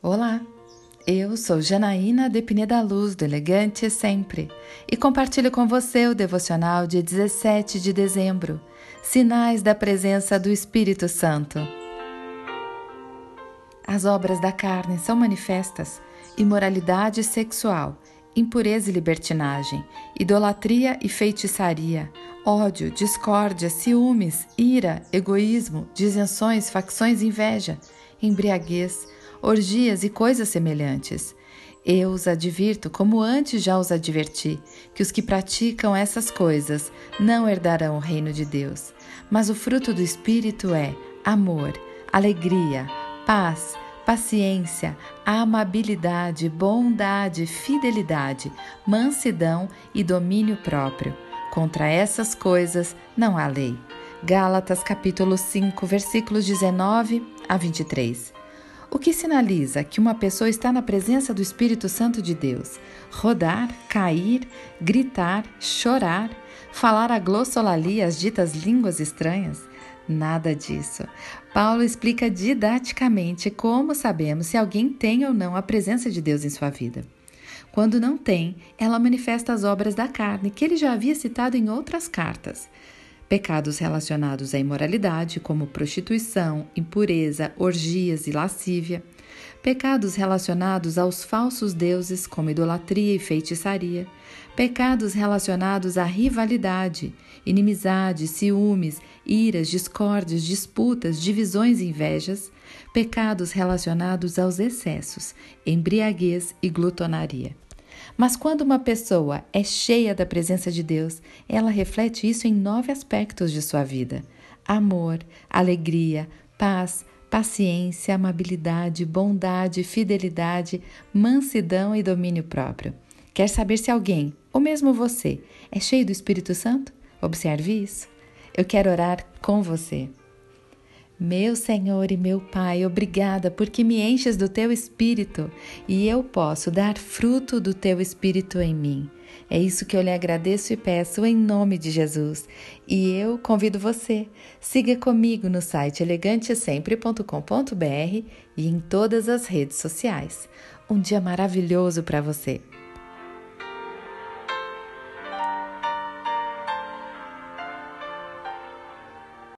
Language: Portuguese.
Olá, eu sou Janaína de Pineda Luz, do Elegante Sempre, e compartilho com você o devocional de 17 de dezembro, Sinais da Presença do Espírito Santo. As obras da carne são manifestas: imoralidade sexual, impureza e libertinagem, idolatria e feitiçaria, ódio, discórdia, ciúmes, ira, egoísmo, disenções, facções e inveja, embriaguez, orgias e coisas semelhantes. Eu os advirto, como antes já os adverti, que os que praticam essas coisas não herdarão o reino de Deus. Mas o fruto do Espírito é amor, alegria, paz, paciência, amabilidade, bondade, fidelidade, mansidão e domínio próprio. Contra essas coisas não há lei. Gálatas capítulo 5, versículos 19 a 23 o que sinaliza que uma pessoa está na presença do Espírito Santo de Deus. Rodar, cair, gritar, chorar, falar a glossolalia, as ditas línguas estranhas. Nada disso. Paulo explica didaticamente como sabemos se alguém tem ou não a presença de Deus em sua vida. Quando não tem, ela manifesta as obras da carne, que ele já havia citado em outras cartas. Pecados relacionados à imoralidade, como prostituição, impureza, orgias e lascívia. Pecados relacionados aos falsos deuses, como idolatria e feitiçaria. Pecados relacionados à rivalidade, inimizade, ciúmes, iras, discórdias, disputas, divisões e invejas. Pecados relacionados aos excessos, embriaguez e glutonaria. Mas quando uma pessoa é cheia da presença de Deus, ela reflete isso em nove aspectos de sua vida: amor, alegria, paz, paciência, amabilidade, bondade, fidelidade, mansidão e domínio próprio. Quer saber se alguém, ou mesmo você, é cheio do Espírito Santo? Observe isso. Eu quero orar com você. Meu Senhor e meu Pai, obrigada porque me enches do teu espírito e eu posso dar fruto do teu espírito em mim. É isso que eu lhe agradeço e peço em nome de Jesus. E eu convido você, siga comigo no site elegantesempre.com.br e em todas as redes sociais. Um dia maravilhoso para você.